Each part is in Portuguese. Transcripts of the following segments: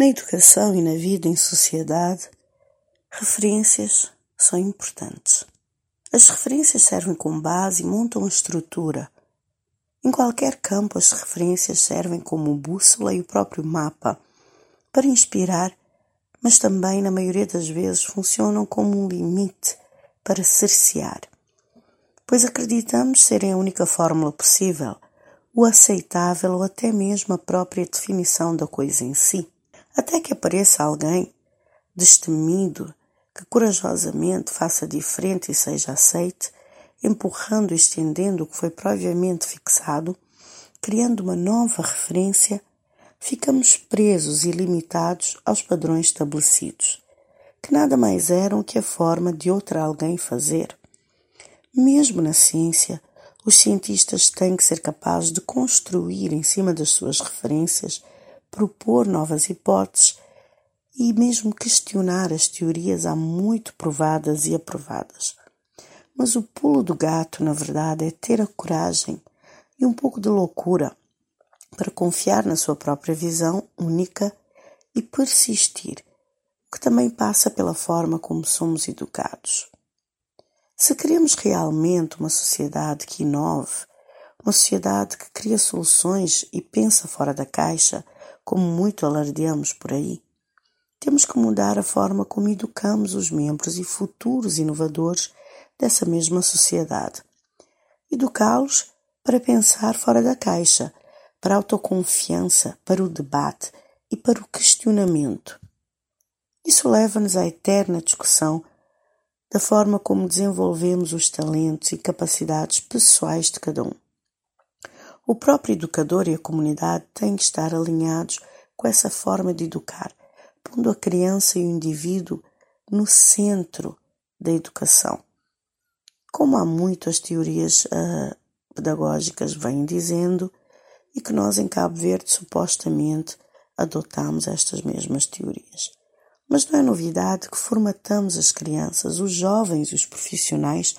Na educação e na vida em sociedade, referências são importantes. As referências servem como base e montam a estrutura. Em qualquer campo, as referências servem como bússola e o próprio mapa para inspirar, mas também, na maioria das vezes, funcionam como um limite para cercear, pois acreditamos serem a única fórmula possível, o aceitável ou até mesmo a própria definição da coisa em si até que apareça alguém destemido que corajosamente faça diferente e seja aceite, empurrando e estendendo o que foi previamente fixado, criando uma nova referência, ficamos presos e limitados aos padrões estabelecidos, que nada mais eram que a forma de outra alguém fazer. Mesmo na ciência, os cientistas têm que ser capazes de construir em cima das suas referências propor novas hipóteses e mesmo questionar as teorias há muito provadas e aprovadas. Mas o pulo do gato, na verdade, é ter a coragem e um pouco de loucura para confiar na sua própria visão única e persistir, o que também passa pela forma como somos educados. Se queremos realmente uma sociedade que inove, uma sociedade que cria soluções e pensa fora da caixa, como muito alardeamos por aí, temos que mudar a forma como educamos os membros e futuros inovadores dessa mesma sociedade. Educá-los para pensar fora da caixa, para a autoconfiança, para o debate e para o questionamento. Isso leva-nos à eterna discussão da forma como desenvolvemos os talentos e capacidades pessoais de cada um. O próprio educador e a comunidade têm que estar alinhados com essa forma de educar, pondo a criança e o indivíduo no centro da educação. Como há muito as teorias uh, pedagógicas vêm dizendo, e que nós em Cabo Verde supostamente adotamos estas mesmas teorias. Mas não é novidade que formatamos as crianças, os jovens e os profissionais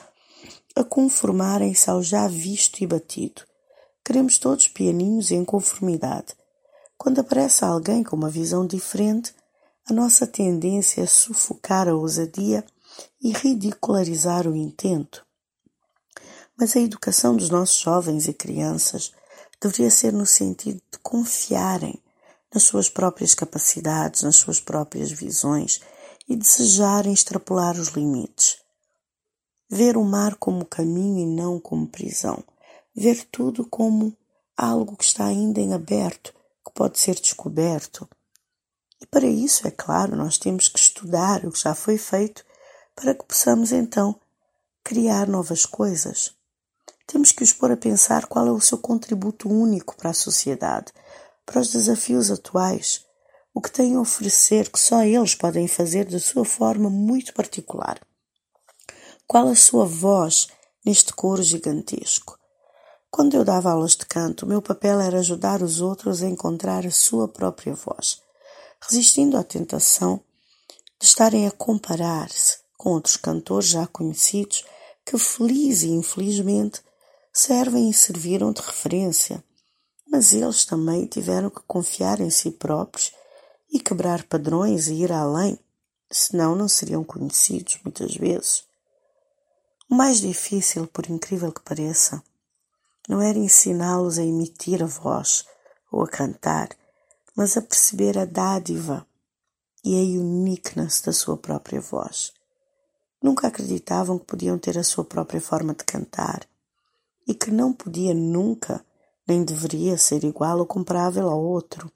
a conformarem-se ao já visto e batido, Queremos todos pianinhos em conformidade. Quando aparece alguém com uma visão diferente, a nossa tendência é sufocar a ousadia e ridicularizar o intento. Mas a educação dos nossos jovens e crianças deveria ser no sentido de confiarem nas suas próprias capacidades, nas suas próprias visões e desejarem extrapolar os limites. Ver o mar como caminho e não como prisão ver tudo como algo que está ainda em aberto, que pode ser descoberto. E para isso, é claro, nós temos que estudar o que já foi feito para que possamos então criar novas coisas. Temos que os pôr a pensar qual é o seu contributo único para a sociedade, para os desafios atuais, o que têm a oferecer que só eles podem fazer da sua forma muito particular. Qual a sua voz neste coro gigantesco? Quando eu dava aulas de canto, meu papel era ajudar os outros a encontrar a sua própria voz, resistindo à tentação de estarem a comparar-se com outros cantores já conhecidos que, feliz e infelizmente, servem e serviram de referência. Mas eles também tiveram que confiar em si próprios e quebrar padrões e ir além, senão não seriam conhecidos muitas vezes. O mais difícil, por incrível que pareça, não era ensiná-los a emitir a voz ou a cantar, mas a perceber a dádiva e a uniqueness da sua própria voz. Nunca acreditavam que podiam ter a sua própria forma de cantar e que não podia nunca nem deveria ser igual ou comparável ao outro.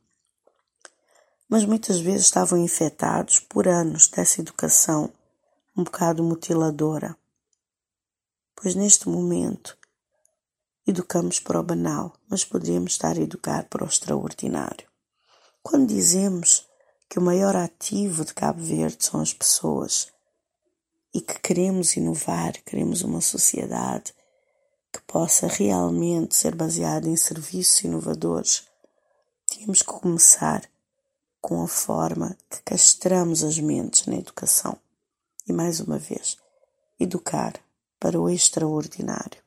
Mas muitas vezes estavam infectados por anos dessa educação um bocado mutiladora. Pois neste momento Educamos para o banal, mas poderíamos estar a educar para o extraordinário. Quando dizemos que o maior ativo de Cabo Verde são as pessoas e que queremos inovar, queremos uma sociedade que possa realmente ser baseada em serviços inovadores, tínhamos que começar com a forma que castramos as mentes na educação. E mais uma vez, educar para o extraordinário.